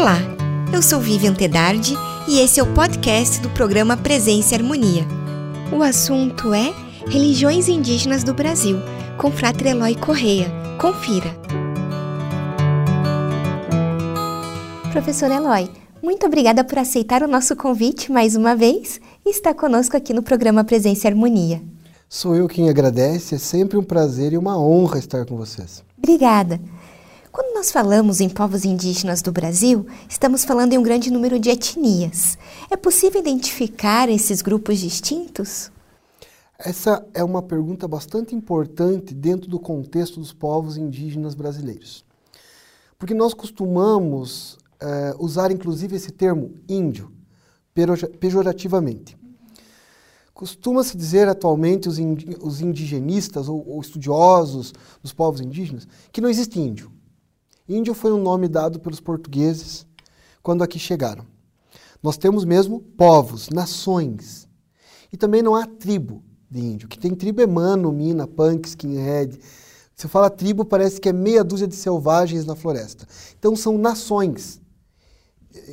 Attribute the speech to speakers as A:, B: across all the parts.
A: Olá, eu sou Vivian Tedardi e esse é o podcast do programa Presença e Harmonia. O assunto é Religiões Indígenas do Brasil, com Fratre Eloy Correia. Confira. Professor Eloy, muito obrigada por aceitar o nosso convite mais uma vez e estar conosco aqui no programa Presença e Harmonia.
B: Sou eu quem agradece, é sempre um prazer e uma honra estar com vocês.
A: Obrigada. Quando nós falamos em povos indígenas do Brasil, estamos falando em um grande número de etnias. É possível identificar esses grupos distintos?
B: Essa é uma pergunta bastante importante dentro do contexto dos povos indígenas brasileiros. Porque nós costumamos é, usar inclusive esse termo índio pejorativamente. Costuma-se dizer atualmente os, indi os indigenistas ou, ou estudiosos dos povos indígenas que não existe índio. Índio foi um nome dado pelos portugueses quando aqui chegaram. Nós temos mesmo povos, nações. E também não há tribo de índio. Que tem tribo é mano, mina, punk, skinhead. Se fala tribo, parece que é meia dúzia de selvagens na floresta. Então são nações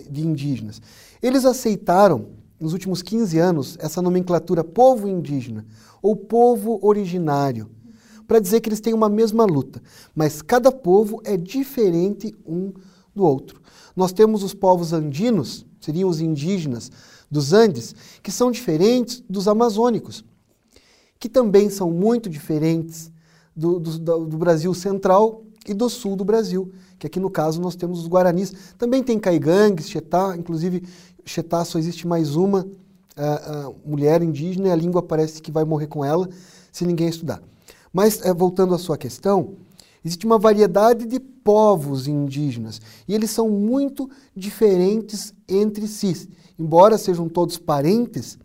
B: de indígenas. Eles aceitaram, nos últimos 15 anos, essa nomenclatura povo indígena ou povo originário para dizer que eles têm uma mesma luta, mas cada povo é diferente um do outro. Nós temos os povos andinos, seriam os indígenas dos Andes, que são diferentes dos amazônicos, que também são muito diferentes do, do, do Brasil central e do sul do Brasil, que aqui no caso nós temos os guaranis. Também tem caigangues, xetá, inclusive xetá só existe mais uma mulher indígena e a língua parece que vai morrer com ela se ninguém estudar. Mas, é, voltando à sua questão, existe uma variedade de povos indígenas e eles são muito diferentes entre si. Embora sejam todos parentes,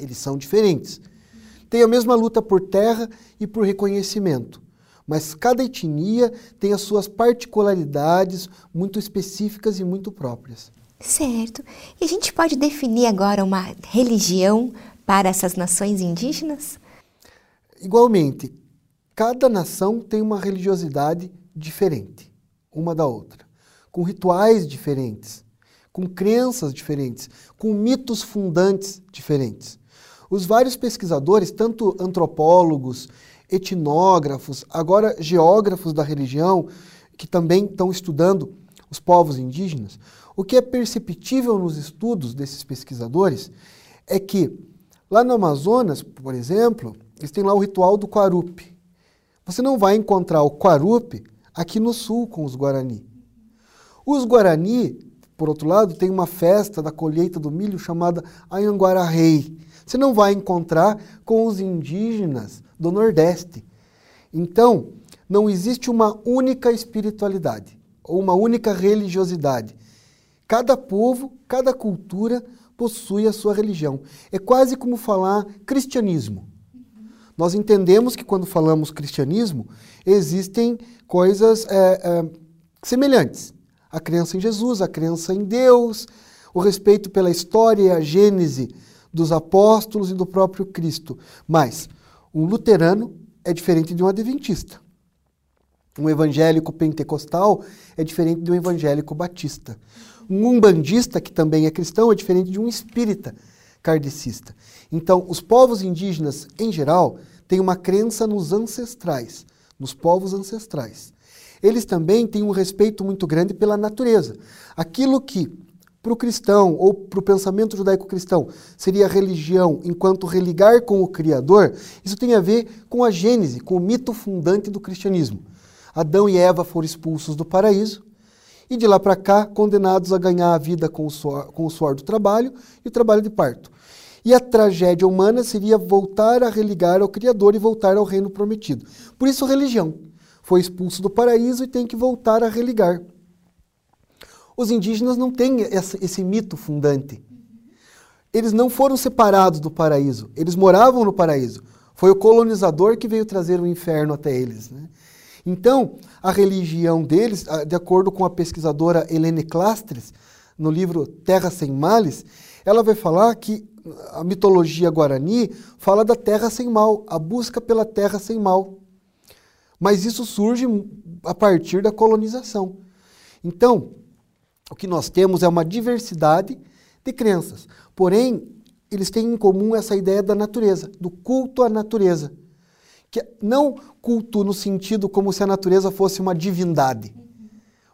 B: eles são diferentes. Tem a mesma luta por terra e por reconhecimento, mas cada etnia tem as suas particularidades muito específicas e muito próprias.
A: Certo. E a gente pode definir agora uma religião para essas nações indígenas?
B: Igualmente, cada nação tem uma religiosidade diferente, uma da outra, com rituais diferentes, com crenças diferentes, com mitos fundantes diferentes. Os vários pesquisadores, tanto antropólogos, etnógrafos, agora geógrafos da religião, que também estão estudando os povos indígenas, o que é perceptível nos estudos desses pesquisadores é que lá no Amazonas, por exemplo, eles têm lá o ritual do Quarupi. Você não vai encontrar o Quarupi aqui no sul com os Guarani. Os Guarani, por outro lado, tem uma festa da colheita do milho chamada Anhanguara Rei. Você não vai encontrar com os indígenas do Nordeste. Então, não existe uma única espiritualidade ou uma única religiosidade. Cada povo, cada cultura possui a sua religião. É quase como falar cristianismo. Nós entendemos que quando falamos cristianismo, existem coisas é, é, semelhantes. A crença em Jesus, a crença em Deus, o respeito pela história e a gênese dos apóstolos e do próprio Cristo. Mas um luterano é diferente de um adventista. Um evangélico pentecostal é diferente de um evangélico batista. Um umbandista, que também é cristão, é diferente de um espírita kardecista. Então, os povos indígenas, em geral, têm uma crença nos ancestrais, nos povos ancestrais. Eles também têm um respeito muito grande pela natureza. Aquilo que, para o cristão ou para o pensamento judaico-cristão, seria religião enquanto religar com o Criador, isso tem a ver com a Gênese, com o mito fundante do cristianismo. Adão e Eva foram expulsos do paraíso, e de lá para cá, condenados a ganhar a vida com o, suor, com o suor do trabalho e o trabalho de parto. E a tragédia humana seria voltar a religar ao Criador e voltar ao reino prometido. Por isso, religião. Foi expulso do paraíso e tem que voltar a religar. Os indígenas não têm essa, esse mito fundante. Eles não foram separados do paraíso, eles moravam no paraíso. Foi o colonizador que veio trazer o inferno até eles. Né? Então, a religião deles, de acordo com a pesquisadora Helene Clastres, no livro Terra Sem Males, ela vai falar que a mitologia guarani fala da terra sem mal, a busca pela terra sem mal. Mas isso surge a partir da colonização. Então, O que nós temos é uma diversidade de crenças. Porém, eles têm em comum essa ideia da natureza, do culto à natureza. Que não culto no sentido como se a natureza fosse uma divindade,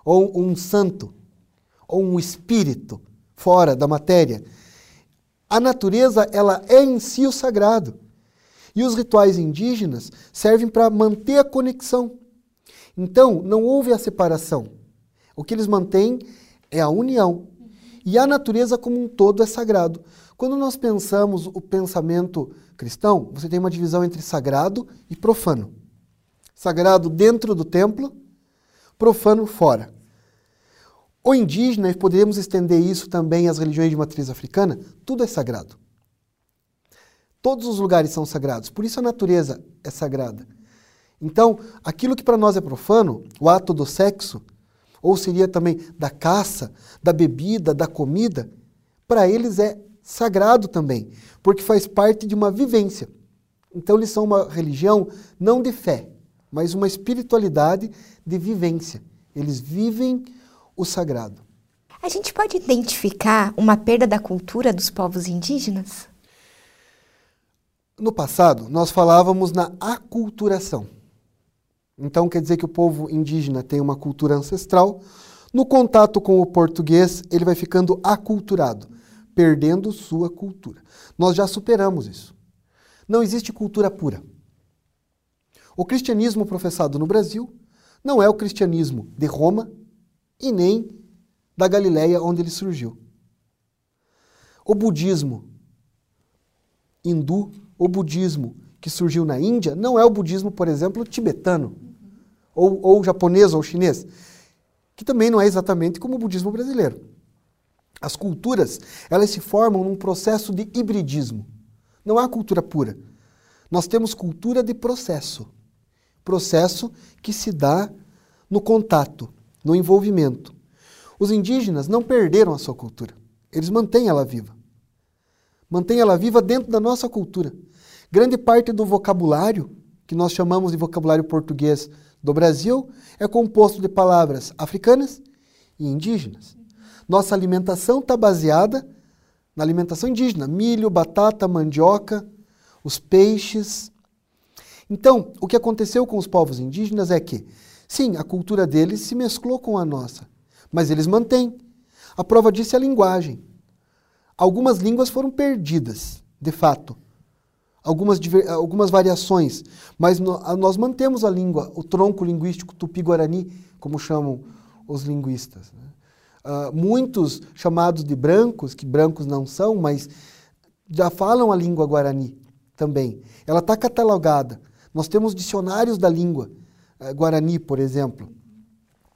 B: ou um santo, ou um espírito fora da matéria. A natureza, ela é em si o sagrado. E os rituais indígenas servem para manter a conexão. Então, não houve a separação. O que eles mantêm é a união. E a natureza como um todo é sagrado. Quando nós pensamos o pensamento cristão, você tem uma divisão entre sagrado e profano. Sagrado dentro do templo, profano fora. O indígena, e poderíamos estender isso também às religiões de matriz africana, tudo é sagrado. Todos os lugares são sagrados, por isso a natureza é sagrada. Então, aquilo que para nós é profano, o ato do sexo, ou seria também da caça, da bebida, da comida, para eles é sagrado também, porque faz parte de uma vivência. Então eles são uma religião não de fé, mas uma espiritualidade de vivência. Eles vivem o sagrado.
A: A gente pode identificar uma perda da cultura dos povos indígenas?
B: No passado, nós falávamos na aculturação. Então quer dizer que o povo indígena tem uma cultura ancestral. No contato com o português, ele vai ficando aculturado perdendo sua cultura. Nós já superamos isso. Não existe cultura pura. O cristianismo professado no Brasil não é o cristianismo de Roma e nem da Galileia onde ele surgiu. O budismo hindu, o budismo que surgiu na Índia, não é o budismo, por exemplo, tibetano, ou, ou japonês ou chinês, que também não é exatamente como o budismo brasileiro. As culturas, elas se formam num processo de hibridismo. Não há cultura pura. Nós temos cultura de processo. Processo que se dá no contato, no envolvimento. Os indígenas não perderam a sua cultura. Eles mantêm ela viva. Mantêm ela viva dentro da nossa cultura. Grande parte do vocabulário, que nós chamamos de vocabulário português do Brasil, é composto de palavras africanas e indígenas. Nossa alimentação está baseada na alimentação indígena: milho, batata, mandioca, os peixes. Então, o que aconteceu com os povos indígenas é que, sim, a cultura deles se mesclou com a nossa, mas eles mantêm. A prova disso é a linguagem. Algumas línguas foram perdidas, de fato. Algumas, algumas variações, mas no, nós mantemos a língua, o tronco linguístico tupi-guarani, como chamam os linguistas. Né? uh, muitos chamados de brancos, que brancos não são, mas já falam a língua guarani também. Ela está catalogada. Nós temos dicionários da língua uh, guarani, por exemplo.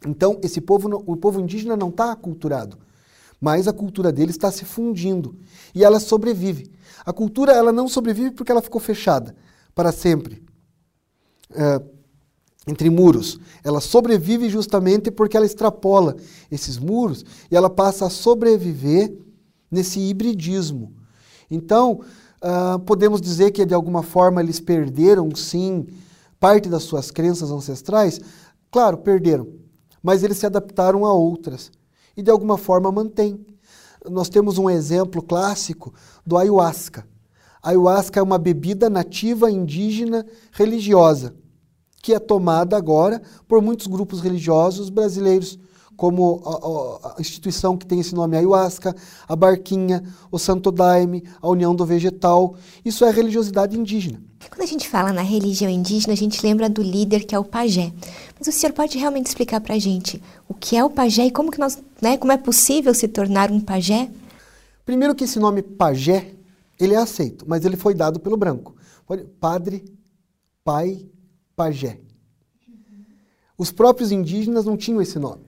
B: Então, esse povo, o povo indígena não está aculturado, mas a cultura dele está se fundindo e ela sobrevive. A cultura ela não sobrevive porque ela ficou fechada para sempre. Uh, entre muros. Ela sobrevive justamente porque ela extrapola esses muros e ela passa a sobreviver nesse hibridismo. Então, uh, podemos dizer que de alguma forma eles perderam, sim, parte das suas crenças ancestrais? Claro, perderam, mas eles se adaptaram a outras e de alguma forma mantêm. Nós temos um exemplo clássico do ayahuasca. A ayahuasca é uma bebida nativa indígena religiosa que é tomada agora por muitos grupos religiosos brasileiros, como a, a, a, instituição que tem esse nome, Ayahuasca, a Barquinha, o Santo Daime, a União do Vegetal. Isso é religiosidade indígena.
A: Quando a gente fala na religião indígena, a gente lembra do líder que é o pajé. Mas o senhor pode realmente explicar para a gente o que é o pajé e como que nós, né, como é possível se tornar um pajé?
B: Primeiro que esse nome pajé, ele é aceito, mas ele foi dado pelo branco. Padre, pai, pajé. Os próprios indígenas não tinham esse nome.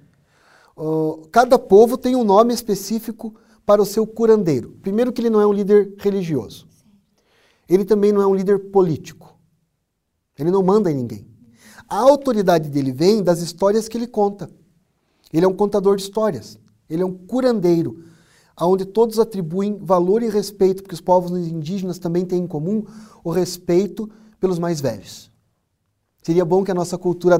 B: Uh, cada povo tem um nome específico para o seu curandeiro. Primeiro que ele não é um líder religioso. Ele também não é um líder político. Ele não manda em ninguém. A autoridade dele vem das histórias que ele conta. Ele é um contador de histórias. Ele é um curandeiro, aonde todos atribuem valor e respeito, porque os povos indígenas também têm em comum o respeito pelos mais velhos. Seria bom que a nossa cultura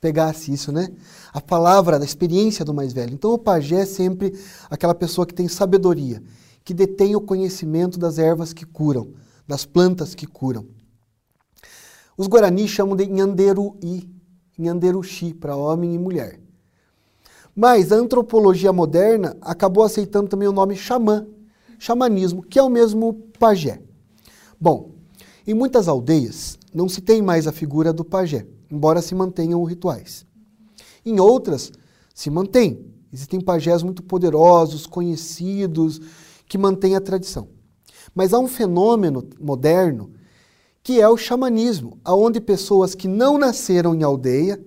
B: pegasse isso, né? A palavra, a experiência do mais velho. Então o pajé é sempre aquela pessoa que tem sabedoria, que detém o conhecimento das ervas que curam, das plantas que curam. Os Guarani chamam de Nhanderuí, Nhanderuxi, para homem e mulher. Mas a antropologia moderna acabou aceitando também o nome xamã, xamanismo, que é o mesmo pajé. Bom, em muitas aldeias não se tem mais a figura do pajé, embora se mantenham rituais. Em outras, se mantém. Existem pajés muito poderosos, conhecidos, que mantêm a tradição. Mas há um fenômeno moderno que é o xamanismo, aonde pessoas que não nasceram em aldeia,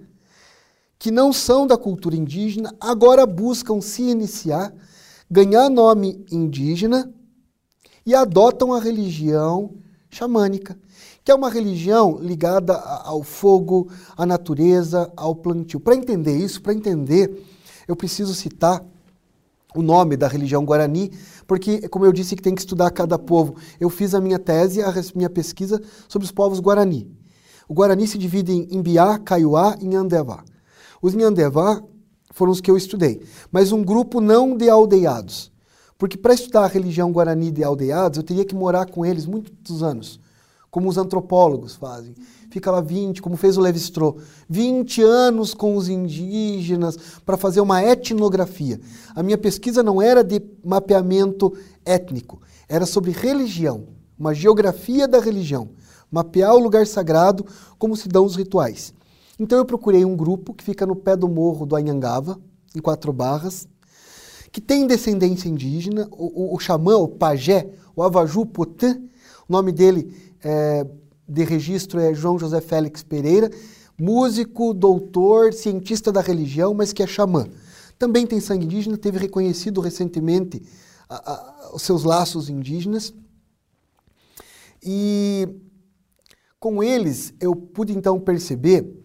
B: que não são da cultura indígena, agora buscam se iniciar, ganhar nome indígena e adotam a religião xamânica, que é uma religião ligada ao fogo, à natureza, ao plantio. Para entender isso, para entender, eu preciso citar o nome da religião guarani, porque, como eu disse, que tem que estudar cada povo. Eu fiz a minha tese, a minha pesquisa sobre os povos guarani. O guarani se divide em Imbiá, Kaiowá e Nhandevá. Os Nhandevá foram os que eu estudei, mas um grupo não de aldeados. Porque para estudar a religião guarani de aldeados, eu teria que morar com eles muitos anos, como os antropólogos fazem fica lá 20, como fez o Levi-Strauss, 20 anos com os indígenas para fazer uma etnografia. A minha pesquisa não era de mapeamento étnico, era sobre religião, uma geografia da religião, mapear o lugar sagrado, como se dão os rituais. Então eu procurei um grupo que fica no pé do morro do Anhangava, em Quatro Barras, que tem descendência indígena, o, o, o xamã, o pajé, o Avaju Potã, o nome dele é de registro é João José Félix Pereira, músico, doutor, cientista da religião, mas que é xamã. Também tem sangue indígena, teve reconhecido recentemente a, a, os seus laços indígenas. E com eles eu pude então perceber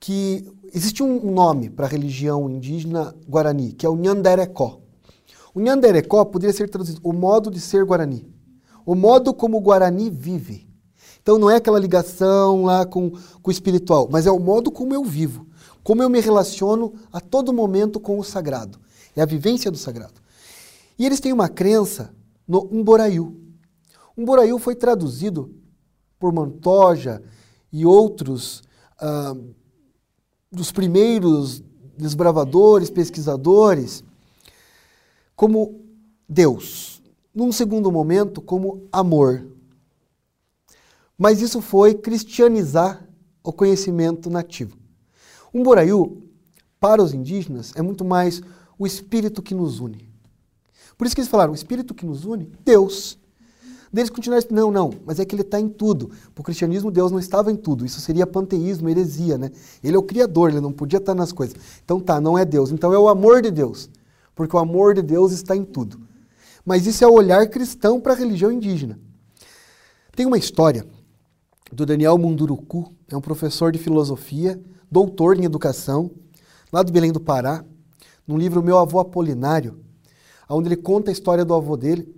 B: que existe um nome para a religião indígena guarani, que é o Nhanderecó. O Nhanderecó poderia ser traduzido o modo de ser guarani, o modo como o guarani vive. Então não é aquela ligação lá com, com o espiritual, mas é o modo como eu vivo, como eu me relaciono a todo momento com o sagrado. É a vivência do sagrado. E eles têm uma crença no Umboraiu. Umboraiu foi traduzido por Montoja e outros ah, dos primeiros desbravadores, pesquisadores, como Deus. Num segundo momento, como amor. Mas isso foi cristianizar o conhecimento nativo. Um Boraiu, para os indígenas, é muito mais o espírito que nos une. Por isso que eles falaram, o espírito que nos une? Deus. Deles continuaram, não, não, mas é que ele está em tudo. Para o cristianismo, Deus não estava em tudo. Isso seria panteísmo, heresia, né? Ele é o Criador, ele não podia estar nas coisas. Então tá, não é Deus. Então é o amor de Deus. Porque o amor de Deus está em tudo. Mas isso é o olhar cristão para a religião indígena. Tem uma história do Daniel Munduruku, é um professor de filosofia, doutor em educação, lá do Belém do Pará, num livro Meu Avô Apolinário, onde ele conta a história do avô dele.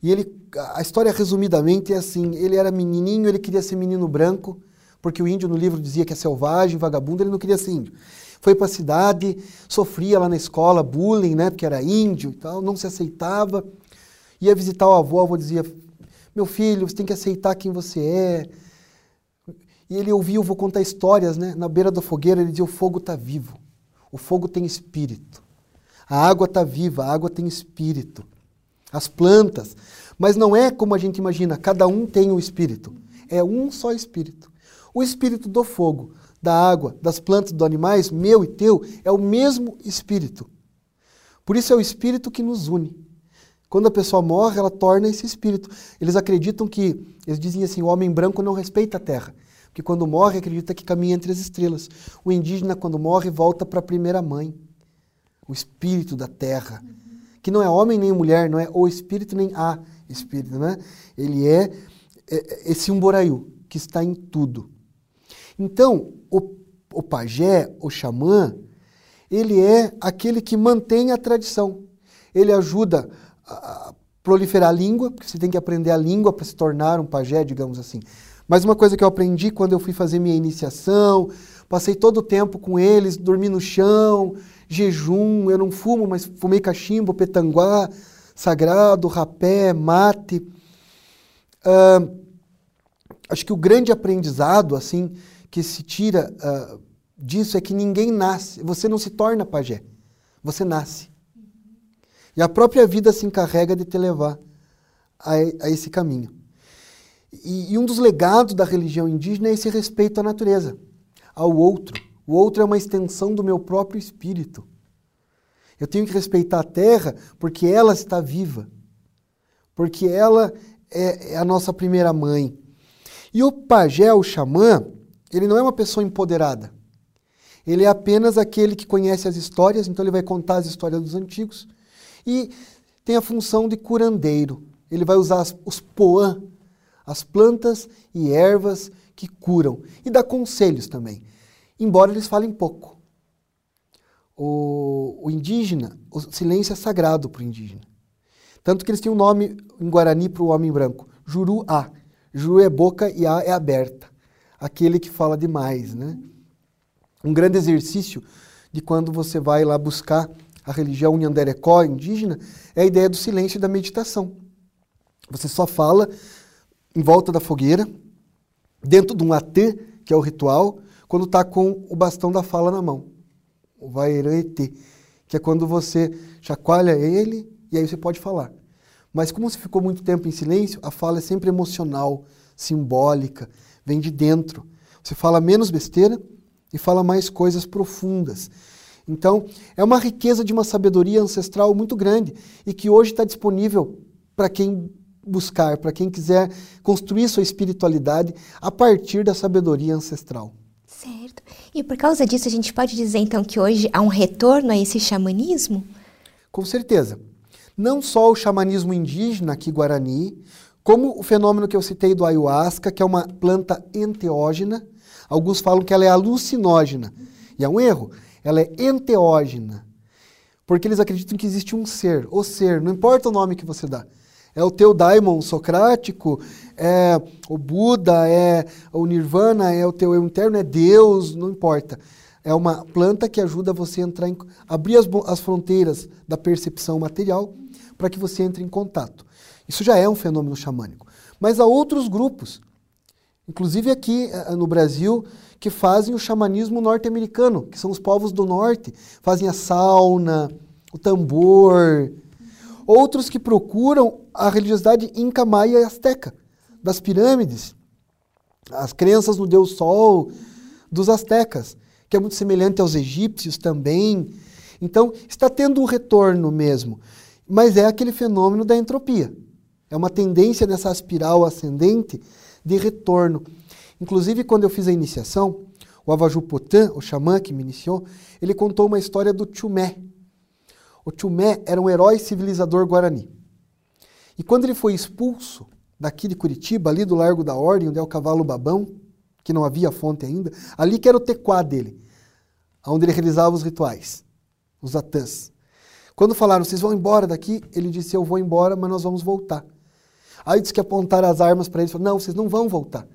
B: E ele, a história resumidamente é assim: ele era menininho, ele queria ser menino branco, porque o índio no livro dizia que é selvagem, vagabundo, ele não queria ser índio. Foi para a cidade, sofria lá na escola bullying, né, porque era índio e tal, não se aceitava. Ia visitar o avô, o avô dizia: meu filho, você tem que aceitar quem você é. E ele ouvia, eu vou contar histórias, né? Na beira da fogueira ele dizia: o fogo está vivo, o fogo tem espírito. A água está viva, a água tem espírito. As plantas. Mas não é como a gente imagina, cada um tem um espírito. É um só espírito. O espírito do fogo, da água, das plantas, dos animais, meu e teu, é o mesmo espírito. Por isso é o espírito que nos une. Quando a pessoa morre, ela torna esse espírito. Eles acreditam que, eles dizem assim, o homem branco não respeita a terra. Porque quando morre, acredita que caminha entre as estrelas. O indígena, quando morre, volta para a primeira mãe. O espírito da terra. Que não é homem nem mulher, não é o espírito nem a espírito, né? Ele é, é esse umboraiu, que está em tudo. Então, o, o pajé, o xamã, ele é aquele que mantém a tradição. Ele ajuda proliferar a língua, porque você tem que aprender a língua para se tornar um pajé, digamos assim. Mas uma coisa que eu aprendi quando eu fui fazer minha iniciação, passei todo o tempo com eles, dormi no chão, jejum, eu não fumo, mas fumei cachimbo, petanguá, sagrado, rapé, mate. Uh, acho que o grande aprendizado, assim, que se tira uh, disso é que ninguém nasce, você não se torna pajé, você nasce. E a própria vida se encarrega de te levar a, a esse caminho. E, e, um dos legados da religião indígena é esse respeito à natureza, ao outro. O outro é uma extensão do meu próprio espírito. Eu tenho que respeitar a terra porque ela está viva, porque ela é, é a nossa primeira mãe. E o pajé, o xamã, ele não é uma pessoa empoderada. Ele é apenas aquele que conhece as histórias, então ele vai contar as histórias dos antigos e tem a função de curandeiro. Ele vai usar as, os poã, as plantas e ervas que curam, e dá conselhos também, embora eles falem pouco. O, o indígena, o silêncio é sagrado para o indígena. Tanto que eles têm um nome em Guarani para o homem branco, Juru-A. Juru é boca e A é aberta. Aquele que fala demais, né? Um grande exercício de quando você vai lá buscar a religião Nhanderecó indígena é a ideia do silêncio e da meditação. Você só fala em volta da fogueira, dentro de um atê, que é o ritual, quando está com o bastão da fala na mão, o vairete, que é quando você chacoalha ele e aí você pode falar. Mas como você ficou muito tempo em silêncio, a fala é sempre emocional, simbólica, vem de dentro. Você fala menos besteira e fala mais coisas profundas. Então, é uma riqueza de uma sabedoria ancestral muito grande e que hoje está disponível para quem buscar, para quem quiser construir sua espiritualidade a partir da sabedoria ancestral.
A: Certo. E por causa disso, a gente pode dizer então que hoje há um retorno a esse xamanismo?
B: Com certeza. Não só o xamanismo indígena aqui guarani, como o fenômeno que eu citei do ayahuasca, que é uma planta enteógena. Alguns falam que ela é alucinógena. E é um erro. Ela é enteógena. Porque eles acreditam que existe um ser, o ser, não importa o nome que você dá. É o teu daimon socrático, é o Buda, é o Nirvana, é o teu eu interno, é Deus, não importa. É uma planta que ajuda você a entrar em, abrir as, as fronteiras da percepção material para que você entre em contato. Isso já é um fenômeno xamânico. Mas há outros grupos, inclusive aqui eh, no Brasil, que fazem o xamanismo norte-americano, que são os povos do norte, fazem a sauna, o tambor. Outros que procuram a religiosidade inca, maia e azteca, das pirâmides, as crenças no deus sol dos aztecas, que é muito semelhante aos egípcios também. Então, está tendo um retorno mesmo, mas é aquele fenômeno da entropia. É uma tendência nessa espiral ascendente de retorno. Inclusive, quando eu fiz a iniciação, o Avajupotan, o xamã que me iniciou, ele contou uma história do Chumé. O Chumé era um herói civilizador guarani. E quando ele foi expulso daqui de Curitiba, ali do Largo da Ordem, onde é o cavalo babão, que não havia fonte ainda, ali que era o tequá dele, onde ele realizava os rituais, os atãs. Quando falaram, vocês vão embora daqui, ele disse, eu vou embora, mas nós vamos voltar. Aí disse que apontaram as armas para ele e falou, não, vocês não vão voltar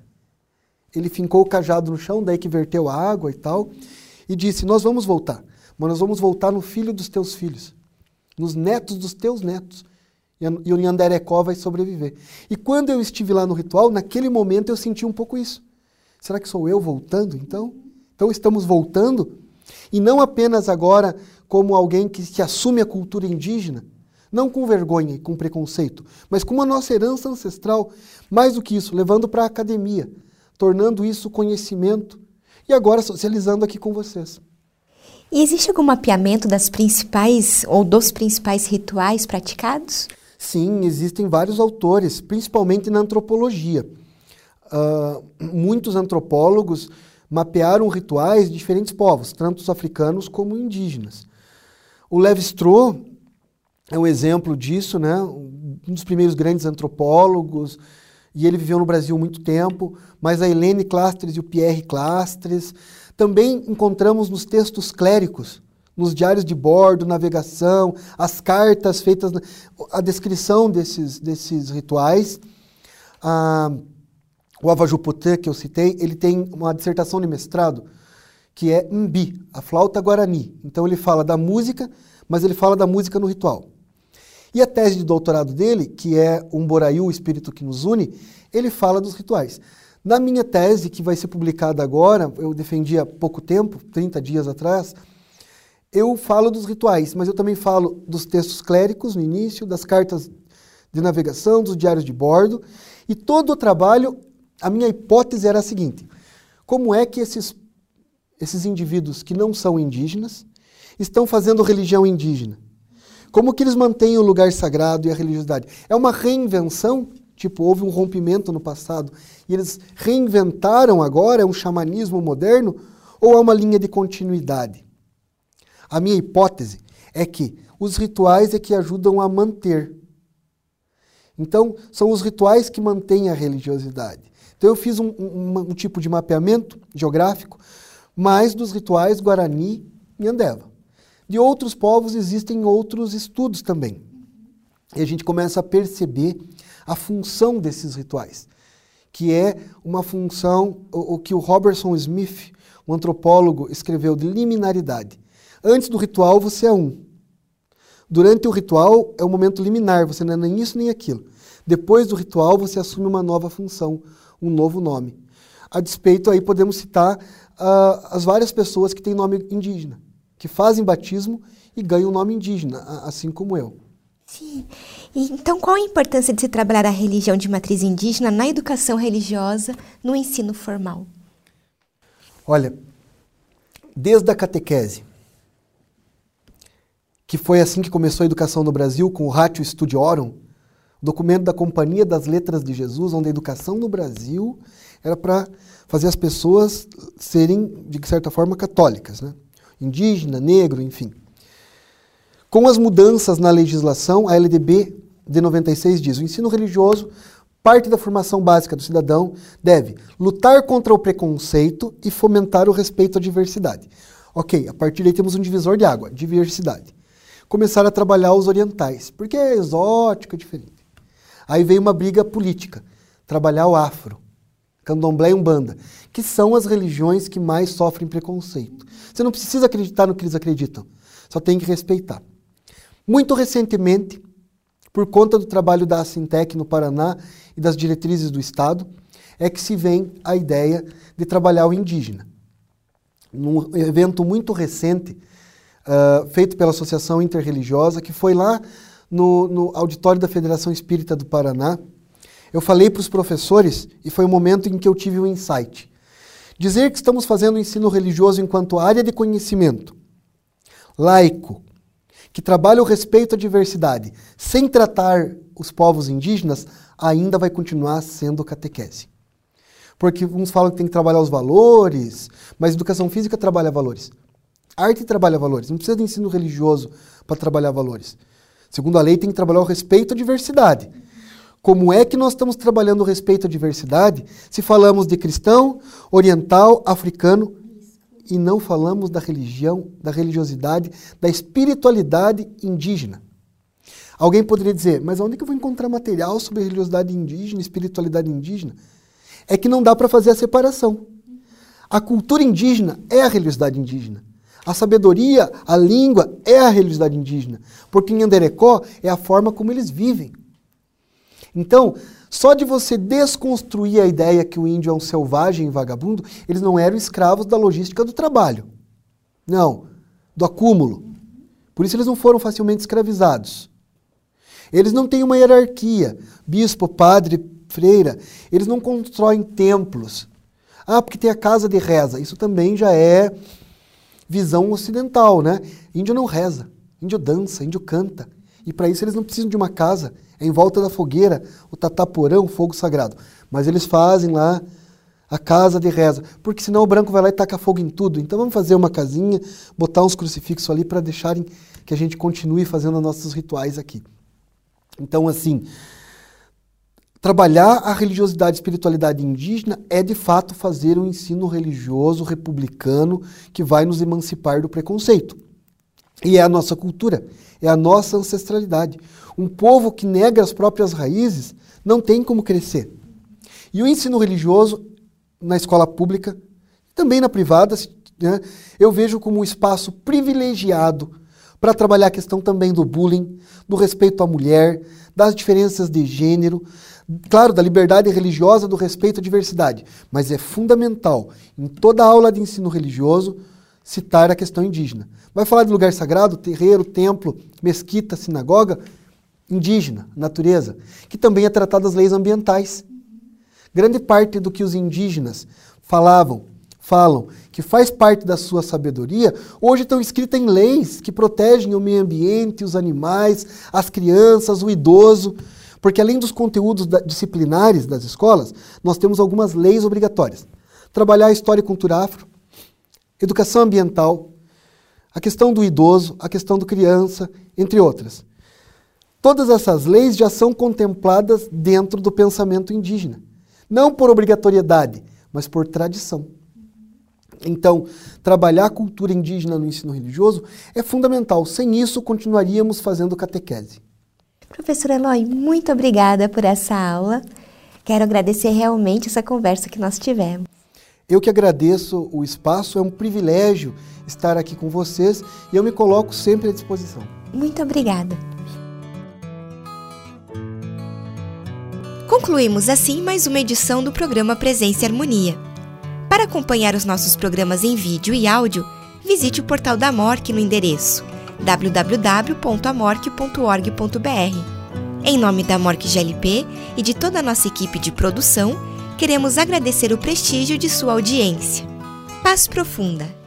B: ele fincou o cajado no chão, daí que verteu a água e tal, e disse: Nós vamos voltar, mas nós vamos voltar no filho dos teus filhos, nos netos dos teus netos. E o Nhanderecó vai sobreviver. E quando eu estive lá no ritual, naquele momento eu senti um pouco isso. Será que sou eu voltando então? Então estamos voltando? E não apenas agora como alguém que, que assume a cultura indígena, não com vergonha e com preconceito, mas com uma nossa herança ancestral. Mais do que isso, levando para a academia, tornando isso conhecimento e agora socializando aqui com vocês.
A: E existe algum mapeamento das principais ou dos principais rituais praticados?
B: Sim, existem vários autores, principalmente na antropologia. Uh, muitos antropólogos mapearam rituais de diferentes povos, tanto os africanos como indígenas. O Levi Strauss é um exemplo disso, né? um dos primeiros grandes antropólogos, e ele viveu no Brasil muito tempo, mas a Helene Clastres e o Pierre Clastres. Também encontramos nos textos cléricos, nos diários de bordo, navegação, as cartas feitas, a descrição desses, desses rituais. Ah, o Avajuputã, que eu citei, ele tem uma dissertação de mestrado que é Mbi, a flauta guarani. Então ele fala da música, mas ele fala da música no ritual. E a tese de doutorado dele, que é Um Boraiu, o Espírito que nos une, ele fala dos rituais. Na minha tese, que vai ser publicada agora, eu defendi há pouco tempo, 30 dias atrás, eu falo dos rituais, mas eu também falo dos textos cléricos no início, das cartas de navegação, dos diários de bordo, e todo o trabalho, a minha hipótese era a seguinte: como é que esses, esses indivíduos que não são indígenas estão fazendo religião indígena? Como que eles mantêm o lugar sagrado e a religiosidade? É uma reinvenção? Tipo, houve um rompimento no passado e eles reinventaram agora, é um xamanismo moderno? Ou é uma linha de continuidade? A minha hipótese é que os rituais é que ajudam a manter. Então, são os rituais que mantêm a religiosidade. Então, eu fiz um, um, um tipo de mapeamento geográfico, mais dos rituais Guarani e Andeva. De outros povos existem outros estudos também. E a gente começa a perceber a função desses rituais, que é uma função, o, o que o Robertson Smith, um antropólogo, escreveu de liminaridade. Antes do ritual, você é um. Durante o ritual, é um momento liminar, você não é nem isso nem aquilo. Depois do ritual, você assume uma nova função, um novo nome. A despeito, aí podemos citar uh, as várias pessoas que têm nome indígena, que fazem batismo e ganham nome indígena, assim como eu.
A: Sim. Então, qual a importância de se trabalhar a religião de matriz indígena na educação religiosa, no ensino formal?
B: Olha, desde a catequese, que foi assim que começou a educação no Brasil, com o Ratio Studiorum, documento da Companhia das Letras de Jesus, onde a educação no Brasil era para fazer as pessoas serem, de certa forma, católicas, né? Indígena, negro, enfim. Com as mudanças na legislação, a LDB de 96 diz: o ensino religioso, parte da formação básica do cidadão, deve lutar contra o preconceito e fomentar o respeito à diversidade. Ok, a partir daí temos um divisor de água, diversidade começaram a trabalhar os orientais, porque é exótico, é diferente. Aí veio uma briga política, trabalhar o afro, candomblé e umbanda, que são as religiões que mais sofrem preconceito. Você não precisa acreditar no que eles acreditam, só tem que respeitar. Muito recentemente, por conta do trabalho da Assintec no Paraná e das diretrizes do Estado, é que se vem a ideia de trabalhar o indígena. Num evento muito recente, uh, feito pela Associação Interreligiosa, que foi lá no, no auditório da Federação Espírita do Paraná. Eu falei para os professores e foi o momento em que eu tive um insight. Dizer que estamos fazendo ensino religioso enquanto área de conhecimento laico, que trabalha o respeito à diversidade, sem tratar os povos indígenas, ainda vai continuar sendo catequese. Porque uns falam que tem que trabalhar os valores, mas educação física trabalha valores. Arte trabalha valores, não precisa de ensino religioso para trabalhar valores. Segundo a lei, tem que trabalhar o respeito à diversidade. Como é que nós estamos trabalhando respeito à diversidade se falamos de cristão, oriental, africano e não falamos da religião, da religiosidade, da espiritualidade indígena? Alguém poderia dizer, mas onde que eu vou encontrar material sobre religiosidade indígena, espiritualidade indígena? É que não dá para fazer a separação. A cultura indígena é a religiosidade indígena. A sabedoria, a língua é a religiosidade indígena, porque em Anderecó é a forma como eles vivem. Então, só de você desconstruir a ideia que o índio é um selvagem vagabundo, eles não eram escravos da logística do trabalho. Não, do acúmulo. Por isso eles não foram facilmente escravizados. Eles não têm uma hierarquia, bispo, padre, freira. Eles não constroem templos. Ah, porque tem a casa de reza. Isso também já é visão ocidental, né? Índio não reza, índio dança, índio canta. E para isso eles não precisam de uma casa, é em volta da fogueira, o tataporão, o fogo sagrado. Mas eles fazem lá a casa de reza, porque senão o branco vai lá e taca fogo em tudo. Então vamos fazer uma casinha, botar uns crucifixos ali para deixarem que a gente continue fazendo nossos rituais aqui. Então assim, Trabalhar a religiosidade e espiritualidade indígena é, de fato, fazer um ensino religioso republicano que vai nos emancipar do preconceito. E é a nossa cultura, é a nossa ancestralidade. Um povo que nega as próprias raízes não tem como crescer. E o ensino religioso, na escola pública, também na privada, né, eu vejo como um espaço privilegiado para trabalhar a questão também do bullying, do respeito à mulher, das diferenças de gênero, claro, da liberdade religiosa, do respeito à diversidade. Mas é fundamental, em toda aula de ensino religioso, citar a questão indígena. Vai falar de lugar sagrado, terreiro, templo, mesquita, sinagoga, indígena, natureza, que também é tratado das leis ambientais. Grande parte do que os indígenas falavam, falam, que faz parte da sua sabedoria, hoje estão escritas em leis que protegem o meio ambiente, os animais, as crianças, o idoso. Porque além dos conteúdos disciplinares das escolas, nós temos algumas leis obrigatórias. Trabalhar a história e cultura afro, educação ambiental, a questão do idoso, a questão do criança, entre outras. Todas essas leis já são contempladas dentro do pensamento indígena. Não por obrigatoriedade, mas por tradição. Então, trabalhar a cultura indígena no ensino religioso é fundamental. Sem isso, continuaríamos fazendo catequese.
A: Professor Eloy, muito obrigada por essa aula. Quero agradecer realmente essa conversa que nós tivemos.
B: Eu que agradeço o espaço, é um privilégio estar aqui com vocês e eu me coloco sempre à disposição.
A: Muito obrigada. Concluímos assim mais uma edição do programa Presença e Harmonia. Para acompanhar os nossos programas em vídeo e áudio, visite o portal da MORC no endereço www.amorque.org.br. Em nome da MORC GLP e de toda a nossa equipe de produção, queremos agradecer o prestígio de sua audiência. Paz profunda!